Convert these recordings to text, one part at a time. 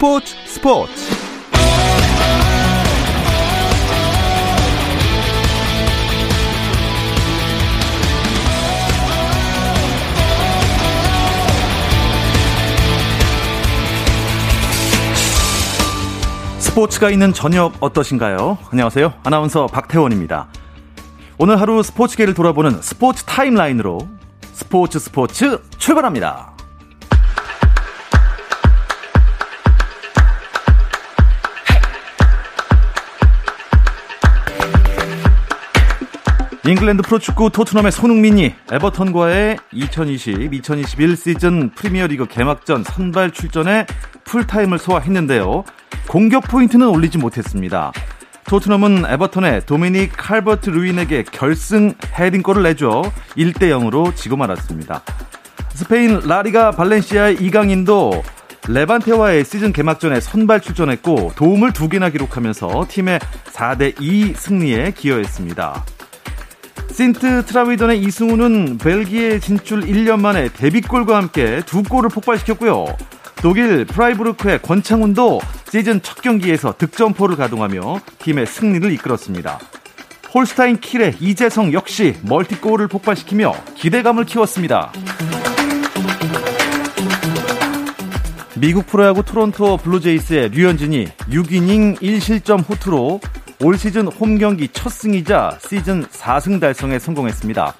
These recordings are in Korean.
스포츠 스포츠 스포츠가 있는 저녁 어떠신가요? 안녕하세요. 아나운서 박태원입니다. 오늘 하루 스포츠계를 돌아보는 스포츠 타임라인으로 스포츠 스포츠 출발합니다. 잉글랜드 프로축구 토트넘의 손흥민이 에버턴과의 2020-2021 시즌 프리미어리그 개막전 선발 출전에 풀타임을 소화했는데요. 공격 포인트는 올리지 못했습니다. 토트넘은 에버턴의 도미닉 칼버트 루인에게 결승 헤딩골을 내줘 1대 0으로 지고 말았습니다. 스페인 라리가 발렌시아의 이강인도 레반테와의 시즌 개막전에 선발 출전했고 도움을 두 개나 기록하면서 팀의 4대 2 승리에 기여했습니다. 신트 트라위던의 이승우는 벨기에 진출 1년 만에 데뷔골과 함께 두 골을 폭발시켰고요. 독일 프라이부르크의 권창훈도 시즌 첫 경기에서 득점포를 가동하며 팀의 승리를 이끌었습니다. 홀스타인 킬의 이재성 역시 멀티골을 폭발시키며 기대감을 키웠습니다. 미국 프로야구 토론토 블루제이스의 류현진이 6이닝 1실점 호투로 올 시즌 홈 경기 첫 승이자 시즌 4승 달성에 성공했습니다.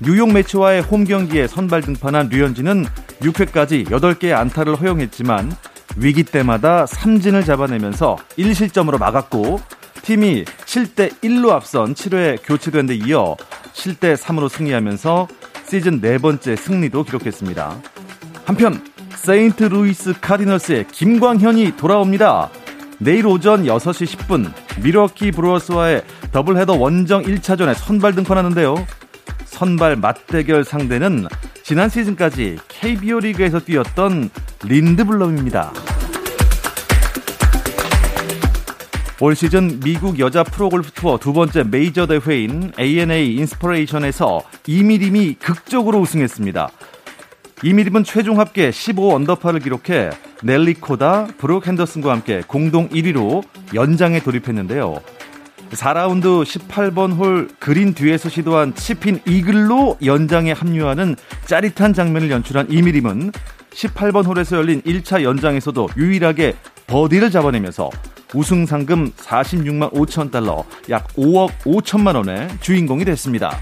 뉴욕 메츠와의 홈 경기에 선발 등판한 류현진은 6회까지 8개의 안타를 허용했지만 위기 때마다 삼진을 잡아내면서 1실점으로 막았고 팀이 7대 1로 앞선 7회 교체된 데 이어 7대 3으로 승리하면서 시즌 네 번째 승리도 기록했습니다. 한편 세인트 루이스 카디널스의 김광현이 돌아옵니다. 내일 오전 6시 10분 밀워키 브루어스와의 더블헤더 원정 1차전에 선발 등판하는데요. 선발 맞대결 상대는 지난 시즌까지 KBO 리그에서 뛰었던 린드블럼입니다. 올 시즌 미국 여자 프로골프 투어 두 번째 메이저 대회인 ANA 인스퍼레이션에서 이미림이 극적으로 우승했습니다. 이미림은 최종 합계 15 언더파를 기록해 넬리 코다, 브룩 핸더슨과 함께 공동 1위로 연장에 돌입했는데요. 4라운드 18번 홀 그린 뒤에서 시도한 치핀 이글로 연장에 합류하는 짜릿한 장면을 연출한 이미림은 18번 홀에서 열린 1차 연장에서도 유일하게 버디를 잡아내면서 우승 상금 46만 5천 달러, 약 5억 5천만 원의 주인공이 됐습니다.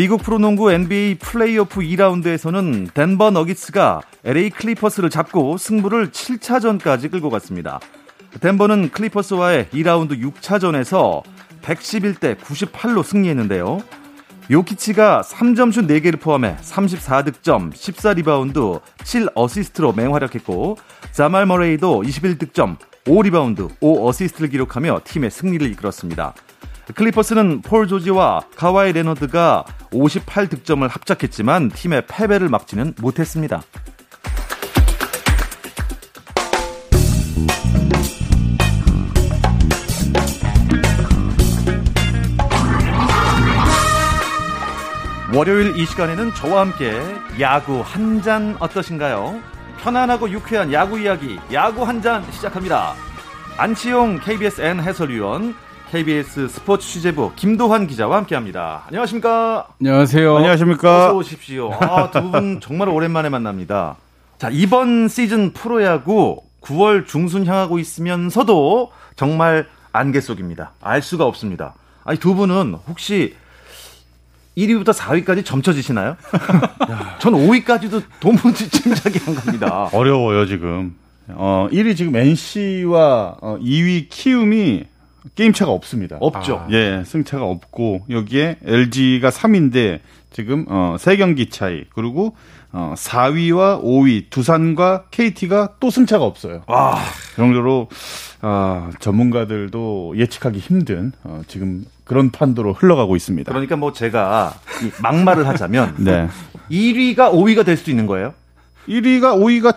미국 프로농구 NBA 플레이오프 2라운드에서는 덴버 너기츠가 LA 클리퍼스를 잡고 승부를 7차전까지 끌고 갔습니다. 덴버는 클리퍼스와의 2라운드 6차전에서 111대 98로 승리했는데요. 요키치가 3점슛 4개를 포함해 34득점, 14리바운드, 7어시스트로 맹활약했고 자말 머레이도 21득점, 5리바운드, 5어시스트를 기록하며 팀의 승리를 이끌었습니다. 클리퍼스는 폴 조지와 카와이 레너드가 58득점을 합작했지만 팀의 패배를 막지는 못했습니다. 월요일 이 시간에는 저와 함께 야구 한 잔 어떠신가요? 편안하고 유쾌한 야구 이야기, 야구 한 잔 시작합니다. 안치용 KBSN 해설위원, KBS 스포츠 취재부 김도환 기자와 함께합니다. 안녕하십니까? 안녕하세요. 안녕하십니까? 어서 오십시오. 아, 두 분 정말 오랜만에 만납니다. 자, 이번 시즌 프로야구 9월 중순 향하고 있으면서도 정말 안개 속입니다. 알 수가 없습니다. 아니, 두 분은 혹시 1위부터 4위까지 점쳐지시나요? 전 5위까지도 도무지 짐작이 안 갑니다. 어려워요, 지금. 어, 1위 지금 NC와 어, 2위 키움이 게임 차가 없습니다. 없죠. 아. 예, 승차가 없고 여기에 LG가 3위인데 지금 어 3경기 차이. 그리고 어 4위와 5위 두산과 KT가 또 승차가 없어요. 와. 그 정도로 아, 전문가들도 예측하기 힘든 어, 지금 그런 판도로 흘러가고 있습니다. 그러니까 뭐 제가 이 막말을 하자면 네. 1위가 5위가 될 수도 있는 거예요. 1위가 5위가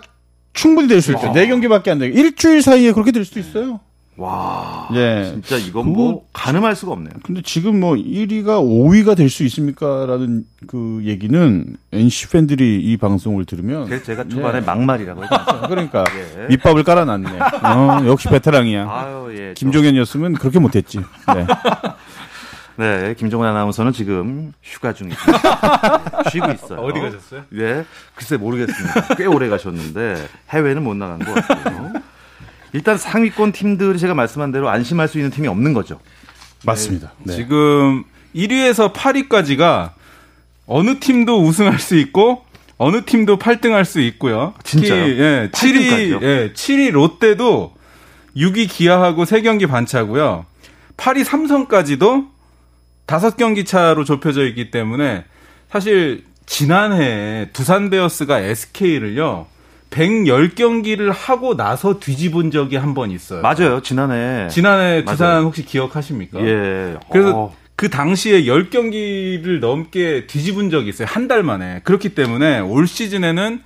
충분히 될 수 있죠. 네 경기밖에 안 돼요. 일주일 사이에 그렇게 될 수도 있어요. 와. 예. 진짜 이건 뭐 가늠할 수가 없네요. 근데 지금 뭐 1위가 5위가 될 수 있습니까라는 그 얘기는 NC 팬들이 이 방송을 들으면 그래서 제가 초반에 예. 막말이라고 했죠. 그러니까 예. 밑밥을 깔아놨네. 어, 역시 베테랑이야. 아유, 예. 김종현이었으면 그렇게 못했지. 네. 네, 김종원 아나운서는 지금 휴가 중입니다. 쉬고 있어요. 어디 가셨어요? 네, 글쎄 모르겠습니다. 꽤 오래 가셨는데 해외는 못 나간 것 같아요. 일단 상위권 팀들이 제가 말씀한 대로 안심할 수 있는 팀이 없는 거죠. 맞습니다. 네. 지금 1위에서 8위까지가 어느 팀도 우승할 수 있고 어느 팀도 8등 할 수 있고요. 진짜요? 특히, 예, 7위 8등까지요? 예, 7위 롯데도 6위 기아하고 3경기 반차고요. 8위 삼성까지도 5경기 차로 좁혀져 있기 때문에 사실 지난해 두산 베어스가 SK를요. 110경기를 하고 나서 뒤집은 적이 한 번 있어요. 맞아요, 지난해. 지난해 맞아요. 두산 혹시 기억하십니까? 예. 그래서 어, 그 당시에 10경기를 넘게 뒤집은 적이 있어요. 한 달 만에. 그렇기 때문에 올 시즌에는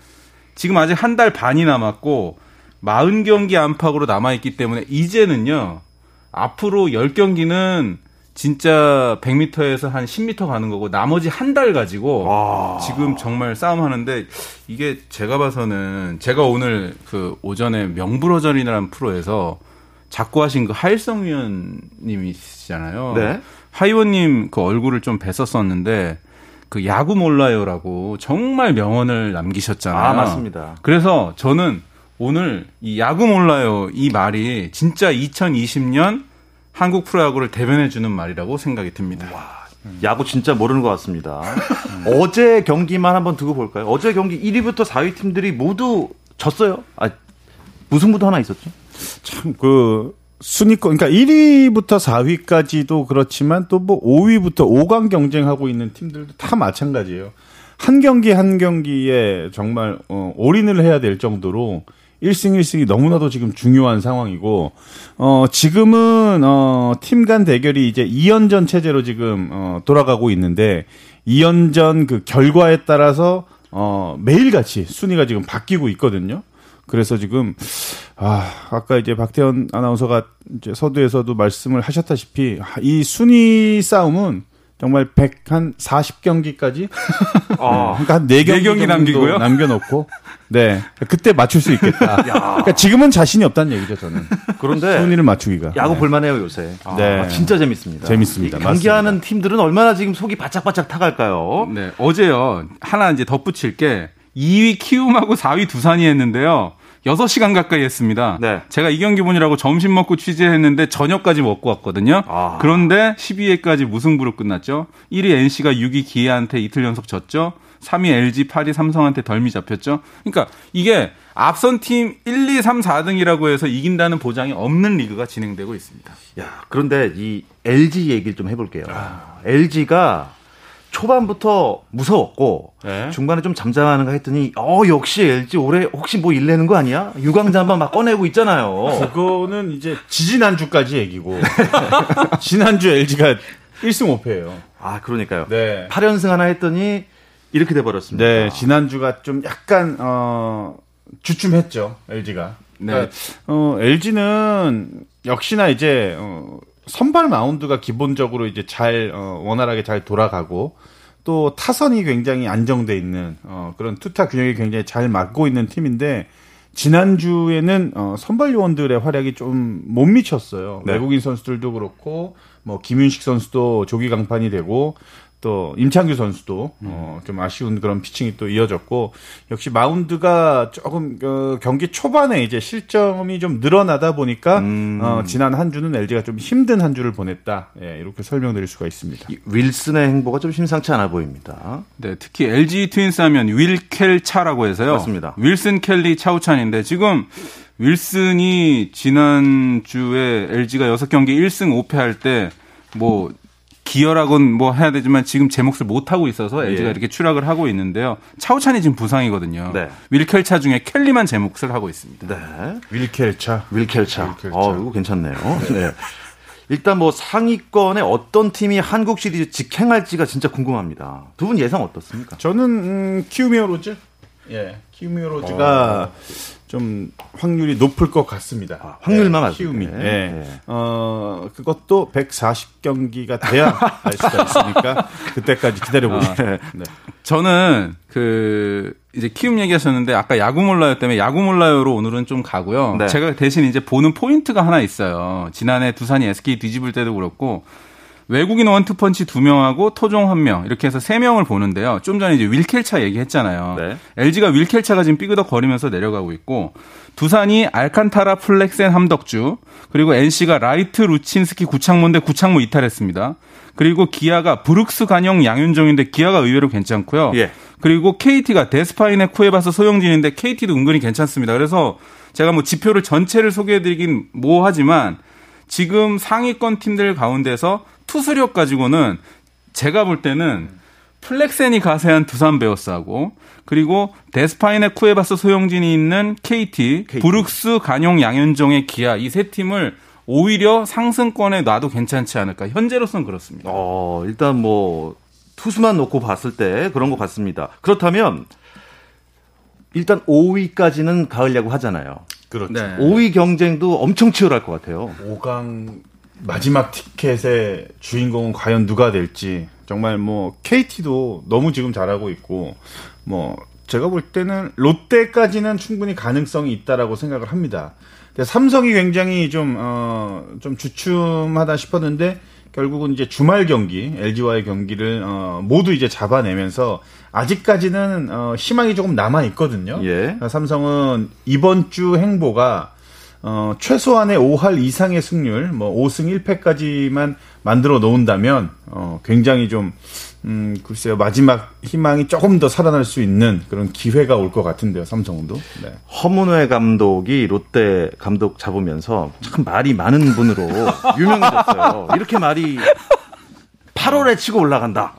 지금 아직 한 달 반이 남았고 40경기 안팎으로 남아있기 때문에 이제는요. 앞으로 10경기는 진짜 100m에서 한 10m 가는 거고 나머지 한 달 가지고 와. 지금 정말 싸움하는데 이게 제가 봐서는 제가 오늘 그 오전에 명불허전이라는 프로에서 자꾸 하신 그 하일성 위원님이시잖아요. 네. 하이원님 그 얼굴을 좀 뵀었었는데 그 야구 몰라요라고 정말 명언을 남기셨잖아요. 아, 맞습니다. 그래서 저는 오늘 이 야구 몰라요 이 말이 진짜 2020년 한국 프로야구를 대변해 주는 말이라고 생각이 듭니다. 야구 진짜 모르는 것 같습니다. 어제 경기만 한번 두고 볼까요? 어제 경기 1위부터 4위 팀들이 모두 졌어요. 아, 무승부도 하나 있었죠? 참 그 순위권 그러니까 1위부터 4위까지도 그렇지만 또 뭐 5위부터 5강 경쟁하고 있는 팀들도 다 마찬가지예요. 한 경기 한 경기에 정말 어, 올인을 해야 될 정도로 1승 1승이 너무나도 지금 중요한 상황이고 어 지금은 어팀 간 대결이 이제 2연전 체제로 지금 어 돌아가고 있는데 2연전 그 결과에 따라서 어 매일같이 순위가 지금 바뀌고 있거든요. 그래서 지금 아 아까 이제 박태현 아나운서가 이제 서두에서도 말씀을 하셨다시피 아, 이 순위 싸움은 정말 100 한 40경기까지 아, 그러니까 한 4경기, 네 경기 남기고요? 남겨놓고 네 그때 맞출 수 있겠다. 그러니까 지금은 자신이 없다는 얘기죠 저는 그런데 순위를 맞추기가 야구 네. 볼만해요 요새. 아, 네. 진짜 재밌습니다. 재밌습니다. 이 경기하는 팀들은 얼마나 지금 속이 바짝바짝 타갈까요? 네, 어제요. 하나 이제 덧붙일 게 2위 키움하고 4위 두산이 했는데요. 6시간 가까이 했습니다. 네. 제가 이 경기 보느라고 점심 먹고 취재했는데 저녁까지 먹고 왔거든요. 아. 그런데 12회까지 무승부로 끝났죠. 1위 NC가 6위 기아한테 이틀 연속 졌죠. 3위 LG, 8위 삼성한테 덜미 잡혔죠. 그러니까 이게 앞선 팀 1, 2, 3, 4등이라고 해서 이긴다는 보장이 없는 리그가 진행되고 있습니다. 야, 그런데 이 LG 얘기를 좀 해볼게요. 아. LG가 초반부터 무서웠고 네. 중간에 좀 잠잠하는가 했더니 어 역시 LG 올해 혹시 뭐 일내는 거 아니야? 유광자 한번 막 꺼내고 있잖아요. 그거는 이제 지지난주까지 얘기고 지난주 LG가 1승 5패예요. 아 그러니까요. 네. 8연승 하나 했더니 이렇게 돼 버렸습니다. 네, 지난주가 좀 약간 어 주춤했죠 LG가. 그러니까 어 LG는 역시나 이제 어 선발 마운드가 기본적으로 이제 잘 어, 원활하게 잘 돌아가고 또 타선이 굉장히 안정돼 있는 어 그런 투타 균형이 굉장히 잘 맞고 있는 팀인데 지난주에는 어 선발 요원들의 활약이 좀 못 미쳤어요. 네. 외국인 선수들도 그렇고 뭐 김윤식 선수도 조기 강판이 되고 또 임창규 선수도 어, 좀 아쉬운 그런 피칭이 또 이어졌고 역시 마운드가 조금 어, 경기 초반에 이제 실점이 좀 늘어나다 보니까 음. 어, 지난 한 주는 LG가 좀 힘든 한 주를 보냈다 예, 이렇게 설명드릴 수가 있습니다. 이 윌슨의 행보가 좀 심상치 않아 보입니다. 네, 특히 LG 트윈스 하면 윌켈 차라고 해서요. 맞습니다. 윌슨 켈리 차우찬인데 지금 윌슨이 지난주에 LG가 6경기 1승 5패 할 때 뭐 기여라곤 뭐 해야 되지만 지금 제 몫을 못 하고 있어서 LG가 예. 이렇게 추락을 하고 있는데요. 차우찬이 지금 부상이거든요. 네. 윌켈 차 중에 켈리만 제 몫을 하고 있습니다. 네. 윌켈차 윌켈차. 윌켈차. 어, 이거 괜찮네요. 네. 일단 뭐 상위권에 어떤 팀이 한국 시리즈 직행할지가 진짜 궁금합니다. 두 분 예상 어떻습니까? 저는 음, 키움 히어로즈 예 키움 히어로즈가 좀 확률이 높을 것 같습니다. 아, 확률만 네, 키움이. 때. 네. 네. 어, 그것도 140경기가 돼야 알 수가 있으니까 그때까지 기다려보죠. 네. 저는 그 이제 키움 얘기하셨는데 아까 야구 몰라요 때문에 야구 몰라요로 오늘은 좀 가고요. 네. 제가 대신 이제 보는 포인트가 하나 있어요. 지난해 두산이 SK 뒤집을 때도 그렇고 외국인 원투펀치 두 명하고 토종 한 명 이렇게 해서 세 명을 보는데요. 좀 전에 이제 윌켈차 얘기했잖아요. 네. LG가 윌켈차가 지금 삐그덕 거리면서 내려가고 있고 두산이 알칸타라 플렉센 함덕주 그리고 NC가 라이트 루친스키 구창모인데 구창모 이탈했습니다. 그리고 기아가 브룩스 가뇽 양현종인데 기아가 의외로 괜찮고요. 예. 그리고 KT가 데스파이네 쿠에바스 소형준인데 KT도 은근히 괜찮습니다. 그래서 제가 뭐 지표를 전체를 소개해드리긴 뭐하지만 지금 상위권 팀들 가운데서 투수력 가지고는 제가 볼 때는 플렉센이 가세한 두산 베어스하고 그리고 데스파인의 쿠에바스 소영진이 있는 KT, KT. 브룩스 간용 양현종의 기아 이 세 팀을 오히려 상승권에 놔도 괜찮지 않을까 현재로서는 그렇습니다. 어, 일단 뭐 투수만 놓고 봤을 때 그런 것 같습니다. 그렇다면 일단 5위까지는 가을 야구 하잖아요. 그렇죠. 네. 5위 경쟁도 엄청 치열할 것 같아요. 5강 마지막 티켓의 주인공은 과연 누가 될지 정말 뭐 KT도 너무 지금 잘하고 있고 뭐 제가 볼 때는 롯데까지는 충분히 가능성이 있다라고 생각을 합니다. 근데 삼성이 굉장히 좀 어, 좀 주춤하다 싶었는데 결국은 이제 주말 경기 LG와의 경기를 어, 모두 이제 잡아내면서 아직까지는 어, 희망이 조금 남아 있거든요. 예. 삼성은 이번 주 행보가 어, 최소한의 5할 이상의 승률, 뭐 5승 1패까지만 만들어 놓은다면 어, 굉장히 좀 음, 글쎄요 마지막 희망이 조금 더 살아날 수 있는 그런 기회가 올 것 같은데요, 삼성도. 네. 허문회 감독이 롯데 감독 잡으면서 참 말이 많은 분으로 유명해졌어요. 이렇게 말이 8월에 치고 올라간다.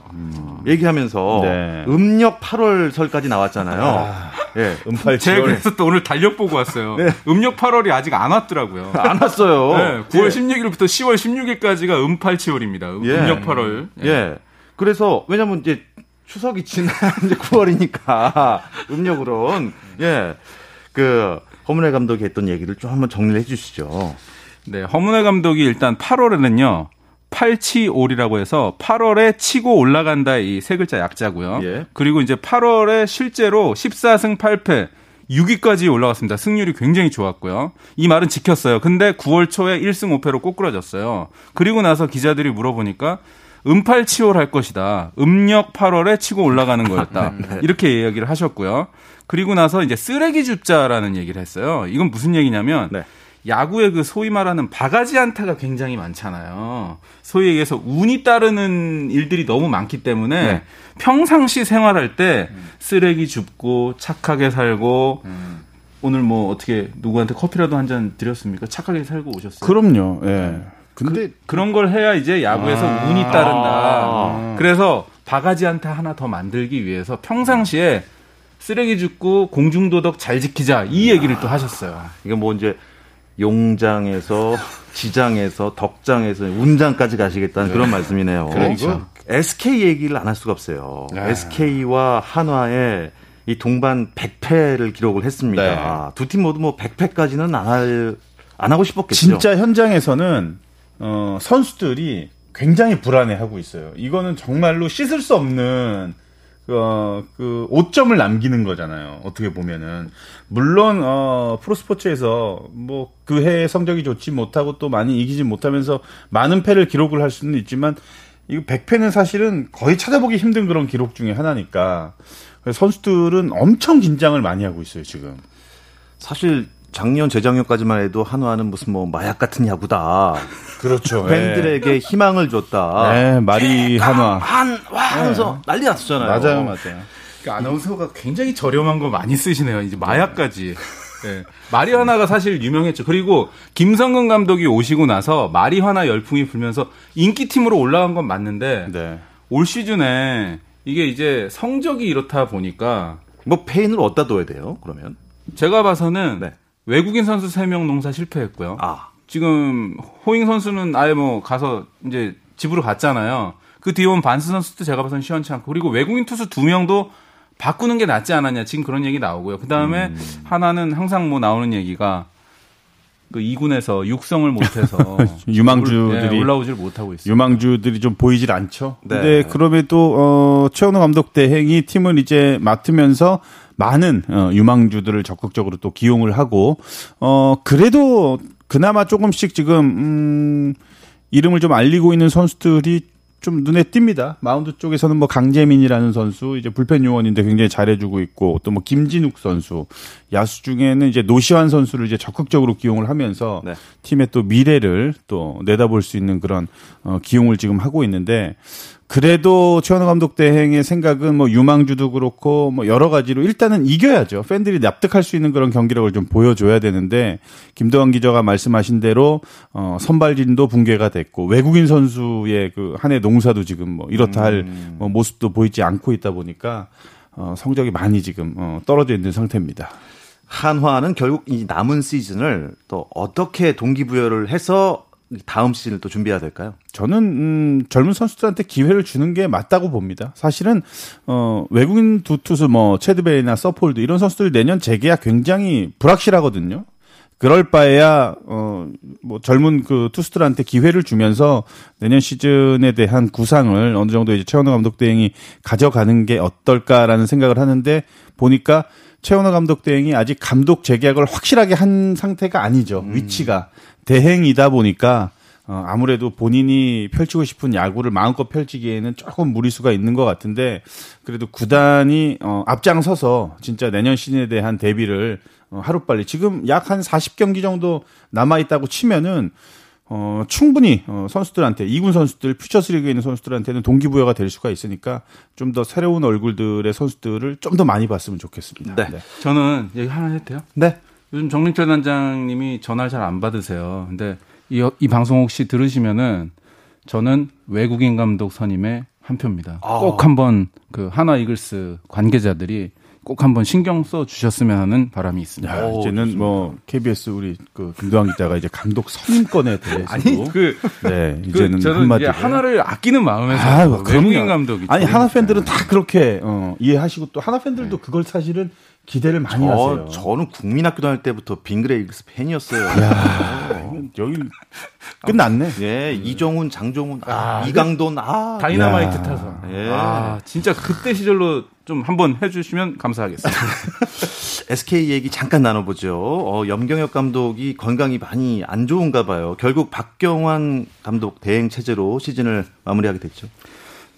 얘기하면서 네. 음력 8월 설까지 나왔잖아요. 예, 은팔 제가 7월. 그래서 또 오늘 달력 보고 왔어요. 네. 음력 8월이 아직 안 왔더라고요. 안 왔어요. 네, 9월 예. 16일부터 10월 16일까지가 음팔치월입니다. 예. 음력 8월. 예. 그래서 왜냐면 이제 추석이 지난 이제 9월이니까 음력으론 예. 그 허문회 감독이 했던 얘기를 좀 한번 정리를 해 주시죠. 네, 허문회 감독이 일단 8월에는요. 팔치올이라고 해서 8월에 치고 올라간다 이 세 글자 약자고요. 예. 그리고 이제 8월에 실제로 14승 8패 6위까지 올라갔습니다. 승률이 굉장히 좋았고요. 이 말은 지켰어요. 근데 9월 초에 1승 5패로 꼬꾸라졌어요. 그리고 나서 기자들이 물어보니까 음팔치올 할 것이다. 음력 8월에 치고 올라가는 거였다. 이렇게 이야기를 하셨고요. 그리고 나서 이제 쓰레기 줍자라는 얘기를 했어요. 이건 무슨 얘기냐면 네. 야구의 그 소위 말하는 바가지 안타가 굉장히 많잖아요. 소위 얘기해서 운이 따르는 일들이 너무 많기 때문에 네. 평상시 생활할 때 쓰레기 줍고 착하게 살고 오늘 뭐 어떻게 누구한테 커피라도 한 잔 드렸습니까? 착하게 살고 오셨어요. 그럼요. 예. 근데 그 런 걸 해야 이제 야구에서 운이 따른다. 그래서 바가지 안타 하나 더 만들기 위해서 평상시에 쓰레기 줍고 공중도덕 잘 지키자 이 얘기를 또 하셨어요. 이게 뭐 이제 용장에서 지장에서 덕장에서 운장까지 가시겠다는 그런 말씀이네요. 그렇죠. SK 얘기를 안 할 수가 없어요. SK와 한화의 이 동반 100패를 기록을 했습니다. 두팀 모두 뭐 100패까지는 안 할, 안 하고 싶었겠죠. 진짜 현장에서는 어, 선수들이 굉장히 불안해하고 있어요. 이거는 정말로 씻을 수 없는 어, 그 오점을 남기는 거잖아요. 어떻게 보면은 물론 어, 프로스포츠에서 뭐 그 해의 성적이 좋지 못하고 또 많이 이기지 못하면서 많은 패를 기록을 할 수는 있지만 이거 100패는 사실은 거의 찾아보기 힘든 그런 기록 중에 하나니까 선수들은 엄청 긴장을 많이 하고 있어요 지금. 사실 작년, 재작년까지만 해도 한화는 무슨 뭐 마약 같은 야구다. 그렇죠. 팬들에게 희망을 줬다. 네, 마리 한화. 한, 와 하면서 난리 났었잖아요. 맞아요, 맞아요. 그 아나운서가 굉장히 저렴한 거 많이 쓰시네요. 이제 마약까지. 네. 마리화나가 사실 유명했죠. 그리고 김성근 감독이 오시고 나서 마리화나 열풍이 불면서 인기팀으로 올라간 건 맞는데 네. 올 시즌에 이게 이제 성적이 이렇다 보니까 뭐 페인을 어디다 둬야 돼요, 그러면? 제가 봐서는 네. 외국인 선수 3명 농사 실패했고요. 아. 지금 호잉 선수는 아예 뭐 가서 이제 집으로 갔잖아요. 그 뒤에 온 반스 선수도 제가 봐서는 시원치 않고 그리고 외국인 투수 두 명도 바꾸는 게 낫지 않았냐 지금 그런 얘기 나오고요. 그 다음에 음. 하나는 항상 뭐 나오는 얘기가 그 2군에서 육성을 못해서 유망주들이 올, 예, 올라오질 못하고 있어요. 유망주들이 좀 보이질 않죠. 네. 근데 그럼에도 어 최원호 감독 대행이 팀을 이제 맡으면서 많은 어, 유망주들을 적극적으로 또 기용을 하고 어 그래도 그나마 조금씩 지금 음 이름을 좀 알리고 있는 선수들이 좀 눈에 띕니다. 마운드 쪽에서는 뭐 강재민이라는 선수 이제 불펜 요원인데 굉장히 잘해주고 있고 또 뭐 김진욱 선수 야수 중에는 이제 노시환 선수를 이제 적극적으로 기용을 하면서 네. 팀의 또 미래를 또 내다볼 수 있는 그런 어, 기용을 지금 하고 있는데 그래도 최원호 감독 대행의 생각은 뭐 유망주도 그렇고 뭐 여러 가지로 일단은 이겨야죠. 팬들이 납득할 수 있는 그런 경기력을 좀 보여줘야 되는데 김도환 기자가 말씀하신 대로 어 선발진도 붕괴가 됐고 외국인 선수의 그 한해 농사도 지금 뭐 이렇다 할뭐 모습도 보이지 않고 있다 보니까 어 성적이 많이 지금 어 떨어져 있는 상태입니다. 한화는 결국 이 남은 시즌을 또 어떻게 동기부여를 해서 다음 시즌을 또 준비해야 될까요? 저는 음, 젊은 선수들한테 기회를 주는 게 맞다고 봅니다. 사실은 어, 외국인 두 투수 뭐 체드베이나 서폴드 이런 선수들 내년 재계약 굉장히 불확실하거든요. 그럴 바에야 어 뭐 젊은 그 투수들한테 기회를 주면서 내년 시즌에 대한 구상을 어느 정도 이제 최원호 감독 대행이 가져가는 게 어떨까라는 생각을 하는데 보니까 최원호 감독 대행이 아직 감독 재계약을 확실하게 한 상태가 아니죠. 위치가 대행이다 보니까 어, 아무래도 본인이 펼치고 싶은 야구를 마음껏 펼치기에는 조금 무리수가 있는 것 같은데 그래도 구단이 어, 앞장서서 진짜 내년 시즌에 대한 대비를 어, 하루빨리 지금 약 한 40경기 정도 남아 있다고 치면은 어, 충분히 어, 선수들한테 이군 선수들 퓨처스리그에 있는 선수들한테는 동기부여가 될 수가 있으니까 좀 더 새로운 얼굴들의 선수들을 좀 더 많이 봤으면 좋겠습니다. 네. 저는 얘기 하나 해도 돼요? 네. 요즘 정민철 단장님이 전화를 잘 안 받으세요. 근데 이, 이 방송 혹시 들으시면은 저는 외국인 감독 선임의 한 표입니다. 아. 꼭 한번 그 하나 이글스 관계자들이 꼭 한번 신경 써 주셨으면 하는 바람이 있습니다. 야, 오, 이제는 뭐 KBS 우리 그 김도환 기자가 이제 감독 선임권에 대해서도 아니 그, 네그 이제는 저는 한마디 이제 하나를 아끼는 마음에서 아, 그. 외국인 감독이 아니 좀- 하나 팬들은 다 그렇게 어, 이해하시고 또 하나 팬들도 그걸 사실은 기대를 많이 하세요. 저, 저는 국민학교 다닐 때부터 빙그레 이글스 팬이었어요. 여기 끝났네. 예, 이정훈, 장종훈, 아, 이강돈, 아. 다이너마이트 야. 타서 예. 아 진짜 그때 시절로 좀 한번 해주시면 감사하겠습니다. SK 얘기 잠깐 나눠보죠. 어, 염경엽 감독이 건강이 많이 안 좋은가 봐요. 결국 박경환 감독 대행 체제로 시즌을 마무리하게 됐죠.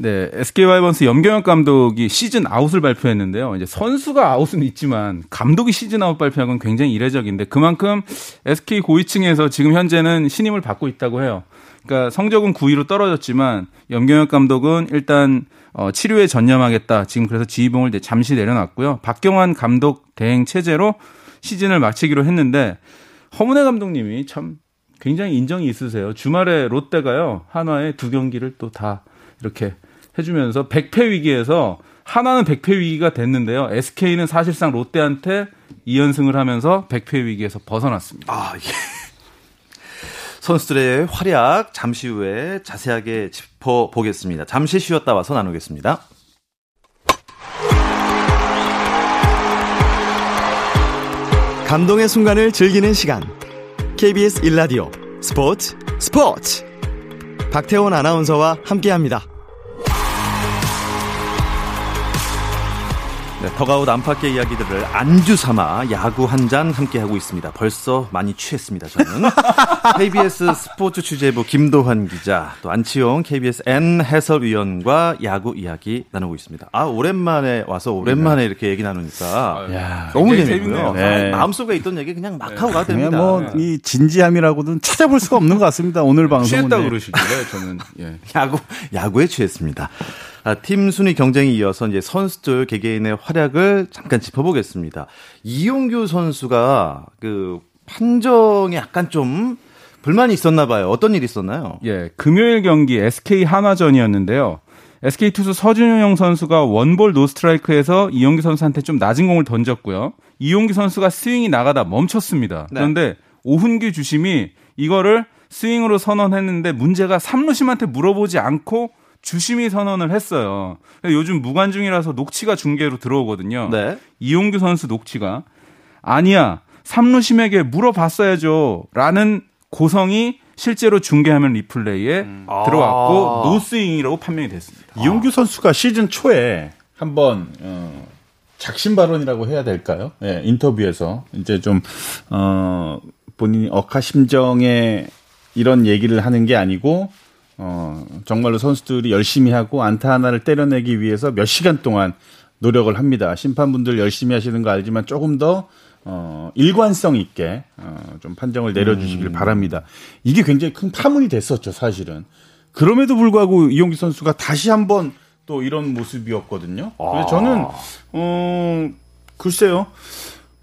네, SK 와이번스 염경엽 감독이 시즌 아웃을 발표했는데요. 이제 선수가 아웃은 있지만 감독이 시즌 아웃 발표한 건 굉장히 이례적인데 그만큼 SK 고위층에서 지금 현재는 신임을 받고 있다고 해요. 그러니까 성적은 9위로 떨어졌지만 염경엽 감독은 일단 어, 치료에 전념하겠다. 지금 그래서 지휘봉을 잠시 내려놨고요. 박경완 감독 대행 체제로 시즌을 마치기로 했는데 허문회 감독님이 참 굉장히 인정이 있으세요. 주말에 롯데가요 한화에 두 경기를 또 다 이렇게 해주면서 100패 위기에서 하나는 100패 위기가 됐는데요. SK는 사실상 롯데한테 2연승을 하면서 100패 위기에서 벗어났습니다. 아, 예. 선수들의 활약 잠시 후에 자세하게 짚어보겠습니다. 잠시 쉬었다 와서 나누겠습니다. 감동의 순간을 즐기는 시간. KBS 일라디오 스포츠 스포츠. 박태원 아나운서와 함께합니다. 네, 더가웃 안팎의 이야기들을 안주 삼아 야구 한 잔 함께 하고 있습니다. 벌써 많이 취했습니다. 저는 KBS 스포츠 취재부 김도환 기자, 또 안치용 KBS N 해설위원과 야구 이야기 나누고 있습니다. 아 오랜만에 와서 오랜만에 이렇게 얘기 나누니까 야, 너무 재밌고요. 재밌네요. 네. 마음속에 있던 얘기 그냥 막 하고 가도 됩니다. 뭐이 진지함이라고는 찾아볼 수가 없는 것 같습니다. 오늘 방송은 취했다 네. 그러시길래 저는 예. 야구 야구에 취했습니다. 아, 팀 순위 경쟁에 이어서 이제 선수들 개개인의 활약을 잠깐 짚어보겠습니다. 이용규 선수가 그 판정에 약간 좀 불만이 있었나 봐요. 어떤 일이 있었나요? 예, 금요일 경기 SK 한화전이었는데요. SK 투수 서준용 선수가 원볼 노스트라이크에서 이용규 선수한테 좀 낮은 공을 던졌고요. 이용규 선수가 스윙이 나가다 멈췄습니다. 네. 그런데 오훈규 주심이 이거를 스윙으로 선언했는데 문제가 삼루심한테 물어보지 않고 주심이 선언을 했어요. 요즘 무관중이라서 녹취가 중계로 들어오거든요. 네. 이용규 선수 녹취가 아니야 삼루심에게 물어봤어야죠. 라는 고성이 실제로 중계하면 리플레이에 들어왔고 아. 노스윙이라고 판명이 됐습니다. 이용규 선수가 시즌 초에 한번 어, 작심 발언이라고 해야 될까요? 예, 인터뷰에서 이제 좀 어, 본인이 억하심정에 이런 얘기를 하는 게 아니고 어, 정말로 선수들이 열심히 하고 안타 하나를 때려내기 위해서 몇 시간 동안 노력을 합니다. 심판분들 열심히 하시는 거 알지만 조금 더 어, 일관성 있게 어, 좀 판정을 내려주시길 바랍니다. 이게 굉장히 큰 파문이 됐었죠, 사실은. 그럼에도 불구하고 이용기 선수가 다시 한번 또 이런 모습이었거든요. 그래서 저는 어 글쎄요,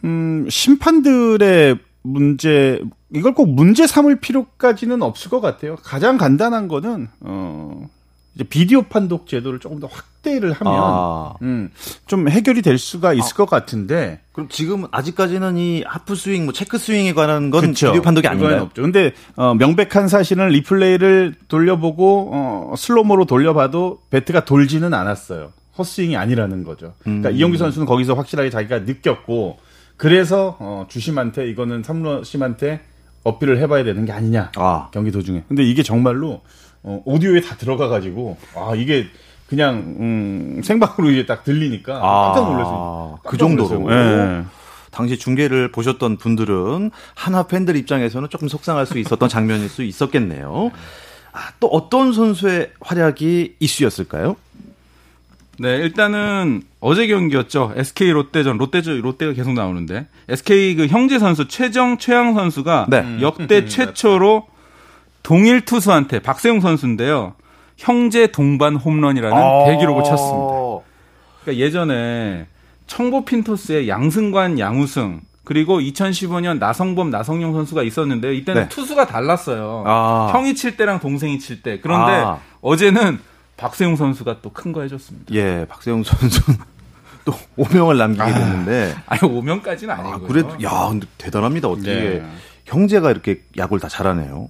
음 심판들의 문제 이걸 꼭 문제 삼을 필요까지는 없을 것 같아요. 가장 간단한 거는 어 이제 비디오 판독 제도를 조금 더 확대를 하면 아. 음, 좀 해결이 될 수가 있을 것 같은데 그럼 지금 아직까지는 이 하프 스윙, 뭐 체크 스윙에 관한 건 그쵸. 비디오 판독이 아닌가요? 없죠. 근데 어, 명백한 사실은 리플레이를 돌려보고 어, 슬로모로 돌려봐도 배트가 돌지는 않았어요. 헛스윙이 아니라는 거죠. 음. 그러니까 이영규 선수는 거기서 확실하게 자기가 느꼈고 그래서 어, 주심한테 이거는 삼루심한테 어필을 해봐야 되는 게 아니냐 아. 경기 도중에. 근데 이게 정말로 어, 오디오에 다 들어가가지고 아 이게 그냥 음, 생방으로 이제 딱 들리니까 깜짝 놀랐어요. 그 정도로. 예. 당시 중계를 보셨던 분들은 한화 팬들 입장에서는 조금 속상할 수 있었던 장면일 수 있었겠네요. 아, 또 어떤 선수의 활약이 이슈였을까요? 네, 일단은 어제 경기였죠. SK 롯데전, 롯데 롯데가 계속 나오는데 SK 그 형제 선수 최정 최양 선수가 네. 역대 최초로 동일 투수한테 박세웅 선수인데요. 형제 동반 홈런이라는 아. 대기록을 쳤습니다. 그러니까 예전에 청보 핀토스의 양승관, 양우승 그리고 2015년 나성범, 나성용 선수가 있었는데요. 이때는 네. 투수가 달랐어요. 아. 형이 칠 때랑 동생이 칠 때. 그런데 아. 어제는 박세웅 선수가 또 큰 거 해줬습니다. 예, 박세웅 선수는 또 오명을 남기게 됐는데. 아니 오면까지는 아, 아니고요. 그래도 야, 근데 대단합니다. 어떻게 네. 형제가 이렇게 야구를 다 잘하네요.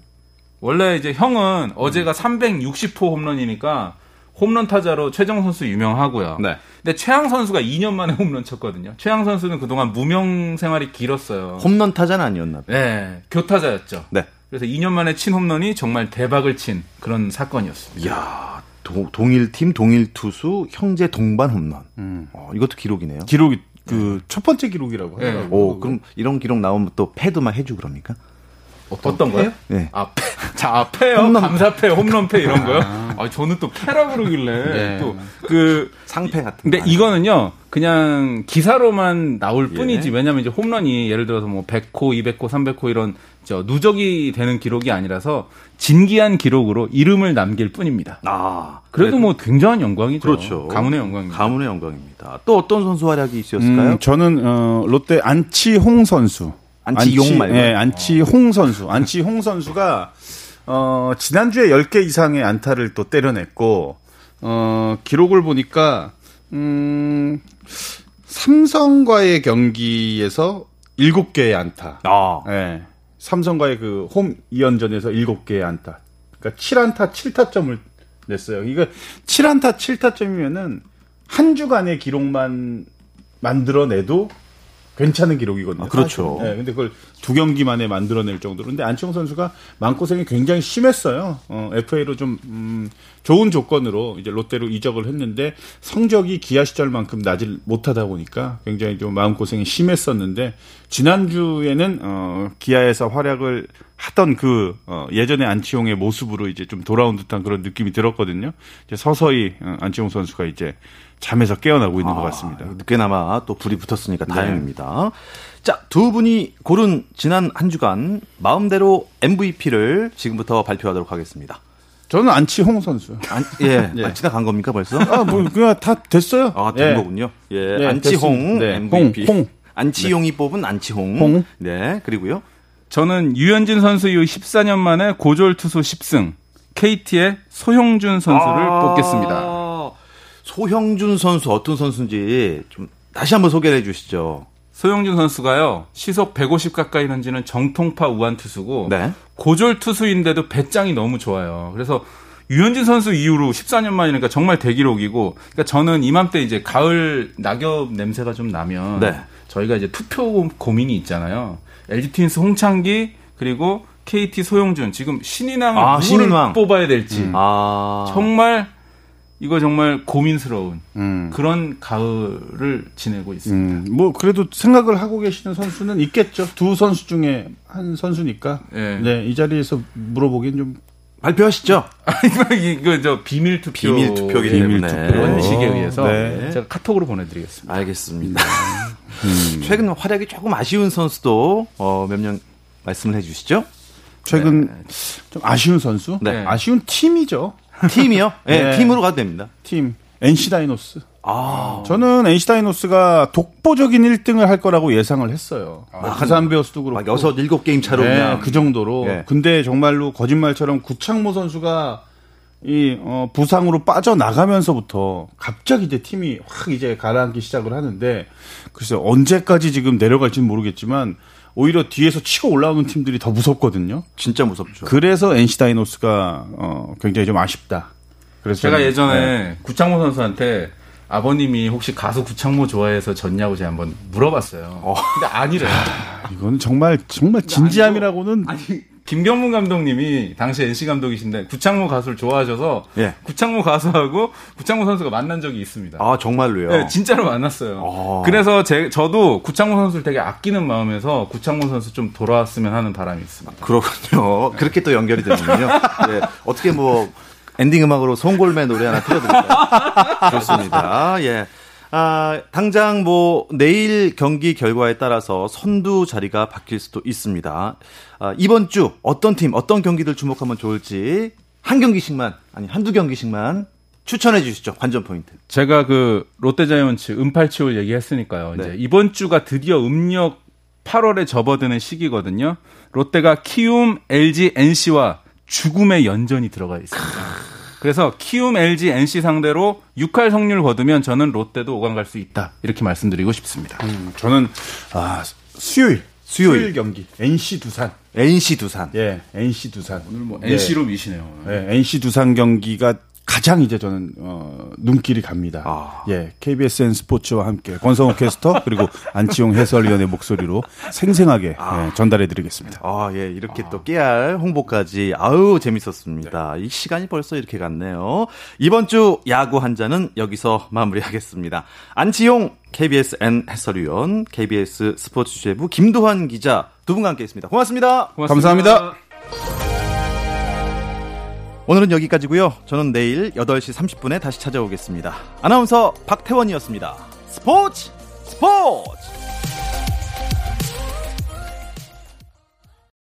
원래 이제 형은 어제가 360호 홈런이니까 홈런 타자로 최정 선수 유명하고요. 네. 근데 최양 선수가 2년 만에 홈런 쳤거든요. 최양 선수는 그동안 무명 생활이 길었어요. 홈런 타자는 아니었나 봐요. 네, 교타자였죠. 네. 그래서 2년 만에 친 홈런이 정말 대박을 친 그런 사건이었습니다. 이야, 도- 동일 팀, 동일 투수, 형제 동반 홈런. 어, 이것도 기록이네요. 기록이 그첫 번째 기록이라고 네. 하더라고요. 오, 그럼 이런 기록 나오면 또 패드만 해주 그럽니까? 어떤 거요? 네. 아, 패, 자, 아, 패요? 홈런. 감사패, 홈런패 이런 거요? 아, 저는 또 패라 그러길래. 네. 또, 그, 상패 같은 근데 거. 이거는요, 그냥 기사로만 나올 예. 뿐이지. 왜냐면 이제 홈런이 예를 들어서 뭐 100호, 200호, 300호 이런 저 누적이 되는 기록이 아니라서 진기한 기록으로 이름을 남길 뿐입니다. 아, 그래도 뭐 굉장한 영광이죠. 그렇죠. 가문의 영광입니다. 가문의 영광입니다. 또 어떤 선수 활약이 있었을까요? 음, 저는 어, 롯데 안치홍 선수. 안치용 안치- 말고. 예, 안치홍 선수. 안치홍 선수가 어, 지난주에 10개 이상의 안타를 또 때려냈고 어, 기록을 보니까 음, 삼성과의 경기에서 7개의 안타. 아, 예. 삼성과의 그 홈 2연전에서 7개의 안타. 그러니까 7안타 7타점을 냈어요. 이거 7안타 7타점이면은 한 주간의 기록만 만들어내도 괜찮은 기록이거든요. 아, 그렇죠. 사실. 예, 근데 그걸 두 경기 만에 만들어낼 정도로. 근데 안치홍 선수가 마음고생이 굉장히 심했어요. 어, FA로 좀, 음, 좋은 조건으로 이제 롯데로 이적을 했는데 성적이 기아 시절만큼 나질 못하다 보니까 굉장히 좀 마음고생이 심했었는데 지난주에는, 어, 기아에서 활약을 하던 그, 어, 예전의 안치홍의 모습으로 이제 좀 돌아온 듯한 그런 느낌이 들었거든요. 이제 서서히 어, 안치홍 선수가 이제 잠에서 깨어나고 있는 것 같습니다. 아, 늦게나마 또 불이 붙었으니까 다행입니다. 자, 두 분이 고른 지난 한 주간 마음대로 MVP를 지금부터 발표하도록 하겠습니다. 저는 안치홍 선수. 안, 예, 예. 아, 지나간 겁니까 벌써? 아, 뭐, 그냥 다 됐어요. 아, 된 예. 거군요. 예, 예, 안치홍. 네, MVP. 홍, 홍. 안치홍이 뽑은 안치홍. 홍. 네, 그리고요. 저는 유현진 선수 이후 14년 만에 고졸 투수 10승, KT의 소형준 선수를 아, 뽑겠습니다. 소형준 선수 어떤 선수인지 좀 다시 한번 소개를 해 주시죠. 소영준 선수가요 시속 150 가까이 던지는 정통파 우한 투수고 네. 고졸 투수인데도 배짱이 너무 좋아요. 그래서 유현진 선수 이후로 14년 만이니까 정말 대기록이고, 그러니까 저는 이맘때 이제 가을 낙엽 냄새가 좀 나면 네. 저희가 이제 투표 고민이 있잖아요. LG 트윈스 홍창기 그리고 KT 소용준 지금 신인왕을 아, 누구를 신인왕. 뽑아야 될지 아. 정말 이거 정말 고민스러운 음. 그런 가을을 지내고 있습니다. 음, 뭐 그래도 생각을 하고 계시는 선수는 있겠죠. 두 선수 중에 한 선수니까. 네. 네, 이 자리에서 물어보기엔 좀 발표하시죠. 이거 이거 저 비밀 투표 비밀 투표기 비밀 때문에. 투표. 원칙에 의해서 네. 제가 카톡으로 보내드리겠습니다. 알겠습니다. 최근 활약이 조금 아쉬운 선수도 어, 몇 명 말씀을 해주시죠. 최근 좀 아쉬운 선수? 네. 아쉬운 팀이죠. 팀이요? 네, 네. 팀으로 가도 됩니다. 팀. NC 다이노스. 아, 저는 NC 다이노스가 독보적인 1등을 할 거라고 예상을 했어요. 뭐 부산 베어스도 그렇고. 막 여섯 일곱 게임 차로 네, 그냥 그 정도로. 예. 근데 정말로 거짓말처럼 구창모 선수가 이 어, 부상으로 빠져나가면서부터 갑자기 이제 팀이 확 이제 가라앉기 시작을 하는데 글쎄 언제까지 지금 내려갈지는 모르겠지만 오히려 뒤에서 치고 올라오는 팀들이 더 무섭거든요. 진짜 무섭죠. 그래서 NC 다이노스가 어, 굉장히 좀 아쉽다. 그래서 제가 저는, 예전에 네. 구창모 선수한테 아버님이 혹시 가수 구창모 좋아해서 졌냐고 제가 한번 물어봤어요. 근데 아니래요. 이건 정말 정말 진지함이라고는 아니 김경문 감독님이 당시 NC 감독이신데 구창모 가수를 좋아하셔서 예. 구창모 가수하고 구창모 선수가 만난 적이 있습니다. 아 정말로요. 네, 진짜로 만났어요. 아. 그래서 제, 저도 구창모 선수를 되게 아끼는 마음에서 구창모 선수 좀 돌아왔으면 하는 바람이 있습니다. 그렇군요. 그렇게 또 연결이 되는군요. 네, 어떻게 뭐 엔딩 음악으로 송골매 노래 하나 틀어드릴까요? 좋습니다. 예. 아, 당장 뭐 내일 경기 결과에 따라서 선두 자리가 바뀔 수도 있습니다. 아, 이번 주 어떤 팀, 어떤 경기들 주목하면 좋을지 한 경기씩만 아니 한두 경기씩만 추천해 주시죠. 관전 포인트. 제가 그 롯데자이언츠 은팔치올 얘기했으니까요. 네. 이제 이번 주가 드디어 음력 8월에 접어드는 시기거든요. 롯데가 키움, LG, NC와 죽음의 연전이 들어가 있습니다. 그래서 키움, LG, NC 상대로 6할 성률 거두면 저는 롯데도 5강 갈 수 있다. 이렇게 말씀드리고 싶습니다. 음, 저는 아 수요일 수요일. 경기 NC 두산 NC 두산. 예 NC 두산 오늘 뭐 예. NC로 미시네요. 예, NC 두산 경기가 가장 이제 저는 어, 눈길이 갑니다. 아. 예, KBSN 스포츠와 함께 권성호 캐스터 그리고 안치용 해설위원의 목소리로 생생하게 예, 전달해드리겠습니다. 아, 예, 이렇게 또 깨알 홍보까지. 아우, 재밌었습니다. 이 시간이 벌써 이렇게 갔네요. 이번 주 야구 한 잔은 여기서 마무리하겠습니다. 안치용 KBSN 해설위원, KBS 스포츠 취재부 김도환 기자 두 분과 함께 했습니다. 고맙습니다. 감사합니다. 오늘은 여기까지고요. 저는 내일 8시 30분에 다시 찾아오겠습니다. 아나운서 박태원이었습니다. 스포츠 스포츠!